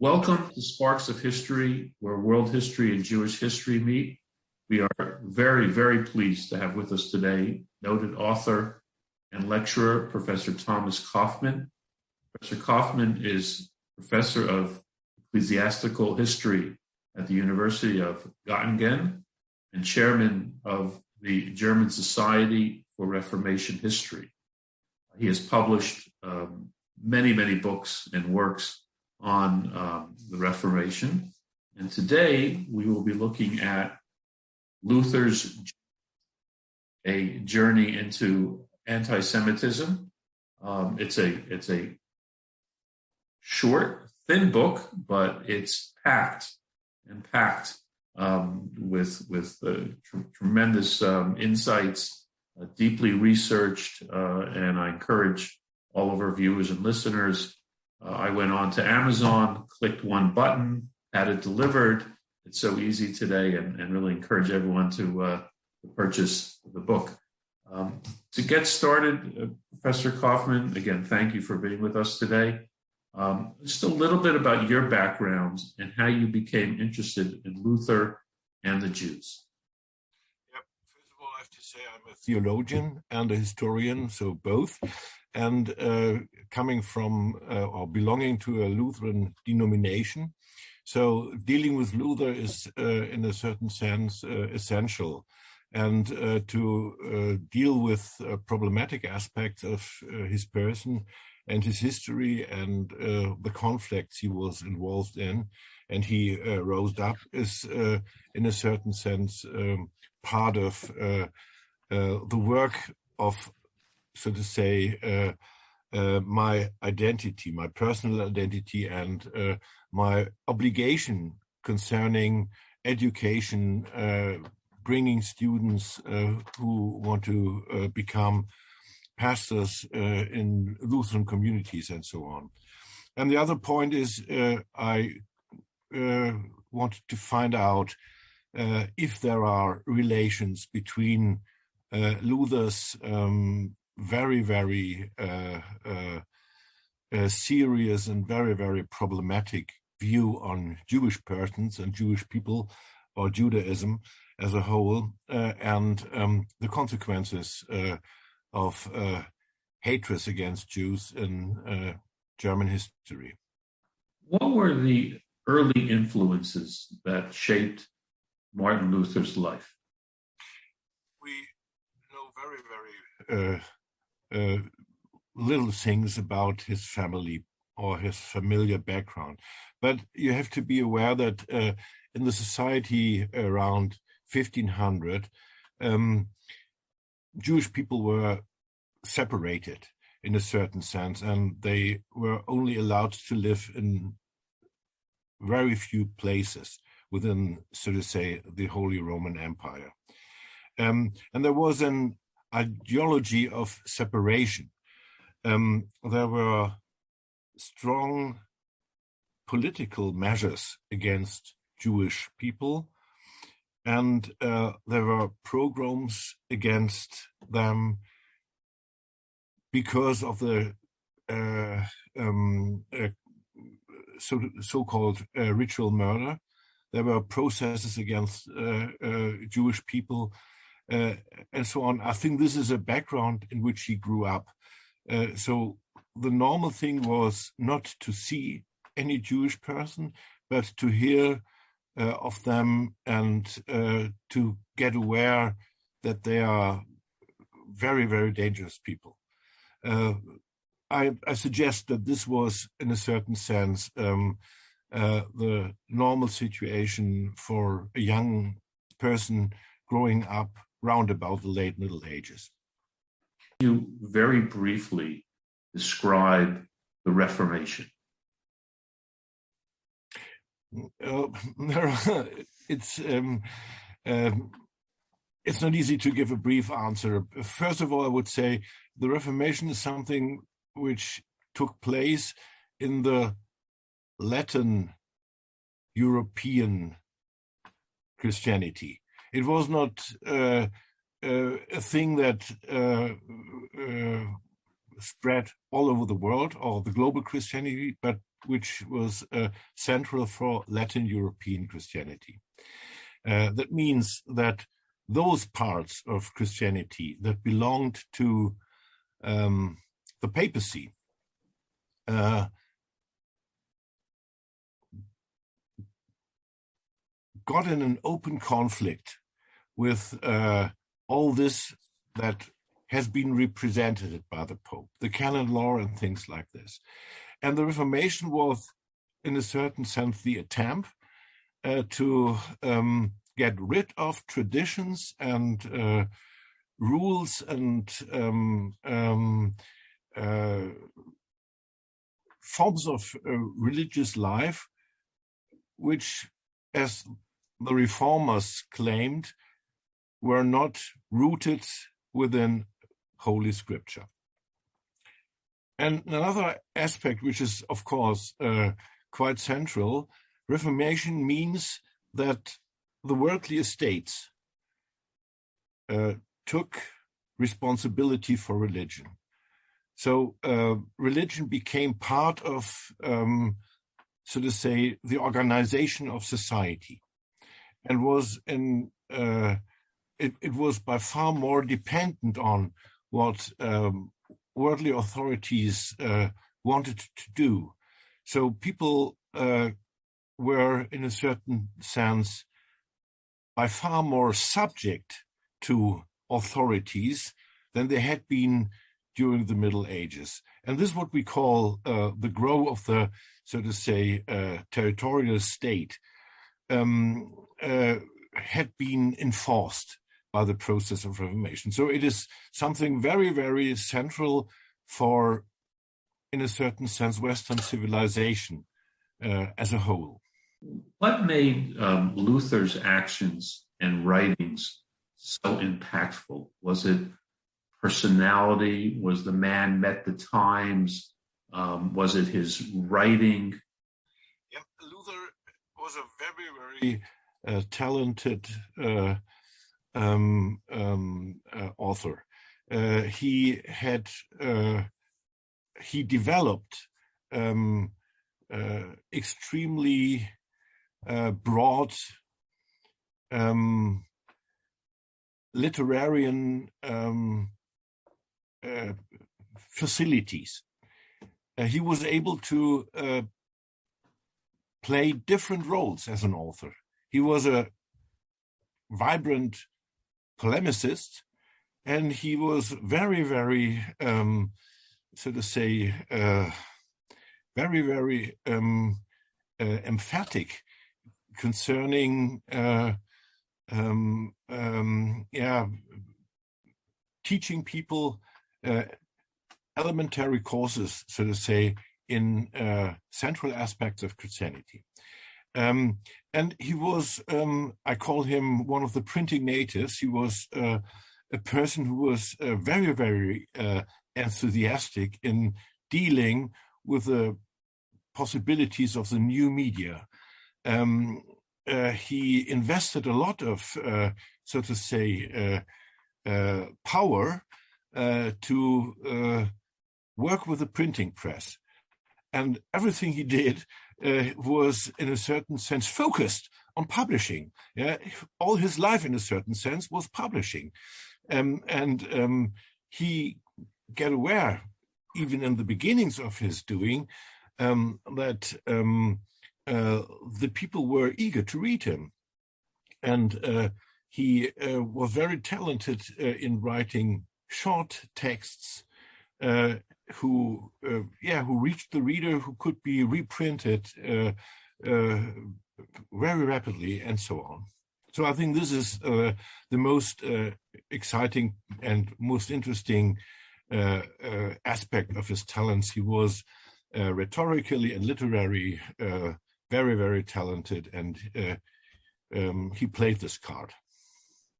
Welcome to Sparks of History, where world history and Jewish history meet. We are very, very pleased to have with us today noted author and lecturer, Professor Thomas Kaufmann. Professor Kaufmann is professor of ecclesiastical history at the University of Göttingen and chairman of the German Society for Reformation History. He has published um, many, many books and works on um, the Reformation. And today we will be looking at Luther's a journey into anti-Semitism. Um, it's a it's a short, thin book, but it's packed and packed um, with with uh, tr- tremendous um, insights, uh, deeply researched, uh, and I encourage all of our viewers and listeners uh, I went on to Amazon, clicked one button, had it delivered. It's so easy today, and, and really encourage everyone to, uh, purchase the book. Um, to get started, uh, Professor Kaufmann, again, thank you for being with us today. Um, just a little bit about your background and how you became interested in Luther and the Jews. Yep. First of all, I have to say I'm a theologian and a historian, so both and uh, coming from uh, or belonging to a Lutheran denomination. So dealing with Luther is, uh, in a certain sense, uh, essential. And uh, to uh, deal with problematic aspects of his person and his history and the conflicts he was involved in, and he rose up, is, in a certain sense, um, part of the work of so to say, uh, uh, my identity, my personal identity, and uh, my obligation concerning education, uh, bringing students uh, who want to uh, become pastors in Lutheran communities and so on. And the other point is, I wanted to find out if there are relations between Luther's um, very, very uh, uh, uh, serious and very, very problematic view on Jewish persons and Jewish people or Judaism as a whole, uh, and um, the consequences uh, of uh, hatred against Jews in German history. What were the early influences that shaped Martin Luther's life? We know very, very uh, little things about his family or his familiar background. But you have to be aware that uh, in the society around 1500, um, Jewish people were separated in a certain sense, and they were only allowed to live in very few places within, so to say, the Holy Roman Empire. Um, and there was an ideology of separation. Um, there were strong political measures against Jewish people, and uh, there were pogroms against them because of the uh, um, uh, so, so-called uh, ritual murder. There were processes against uh, uh, Jewish people and so on. I think this is a background in which he grew up. Uh, so the normal thing was not to see any Jewish person, but to hear uh, of them and uh, to get aware that they are very, very dangerous people. Uh, I, I, suggest that this was, in a certain sense, um, uh, the normal situation for a young person growing up round about the late Middle Ages. You very briefly describe the Reformation. Uh, it's um, um, it's not easy to give a brief answer. First of all, I would say the Reformation is something which took place in the Latin European Christianity. It was not uh, uh, a thing that uh, uh, spread all over the world or the global Christianity, but which was uh, central for Latin European Christianity. That means that those parts of Christianity that belonged to um, the papacy got in an open conflict with uh, all this that has been represented by the Pope, the canon law and things like this. And the Reformation was, in a certain sense, the attempt uh, to um, get rid of traditions and uh, rules and um, um, uh, forms of uh, religious life, which, as the reformers claimed, were not rooted within Holy Scripture. And another aspect, which is, of course, uh, quite central, Reformation means that the worldly estates uh, took responsibility for religion. So uh, religion became part of, um, so to say, the organization of society, and was in uh, it, it, was by far more dependent on what um, worldly authorities uh, wanted to do. So people uh, were, in a certain sense, by far more subject to authorities than they had been during the Middle Ages. And this is what we call uh, the growth of the, so to say, uh, territorial state um, uh, had been enforced by the process of Reformation. So it is something very, very central for, in a certain sense, Western civilization uh, as a whole. What made um, Luther's actions and writings so impactful? Was it personality? Was the man met the times? Um, was it his writing? Yeah, Luther was a very, very uh, talented uh, um, um, uh, author. Uh, he had uh, he developed um, uh, extremely broad um, um, uh, facilities. Uh, he was able to uh, play different roles as an author. He was a vibrant polemicist, and he was very, very, um, so to say, uh, very, very um, uh, emphatic concerning uh, um, um, yeah, teaching people uh, elementary courses, so to say, in uh, central aspects of Christianity. Um, and he was, um, I call him one of the printing natives. He was uh, a person who was uh, very, very uh, enthusiastic in dealing with the possibilities of the new media. Um, uh, he invested a lot of, uh, so to say, uh, power to work with the printing press. And everything he did was, in a certain sense, focused on publishing. Yeah? All his life, in a certain sense, was publishing. Um, and um, he got aware, even in the beginnings of his doing, um, that um, uh, the people were eager to read him. And uh, he uh, was very talented uh, in writing short texts uh, who, yeah, who reached the reader, who could be reprinted very rapidly, and so on. So I think this is uh, the most uh, exciting and most interesting uh, aspect of his talents. He was rhetorically and literary very, very talented, and uh, um, he played this card.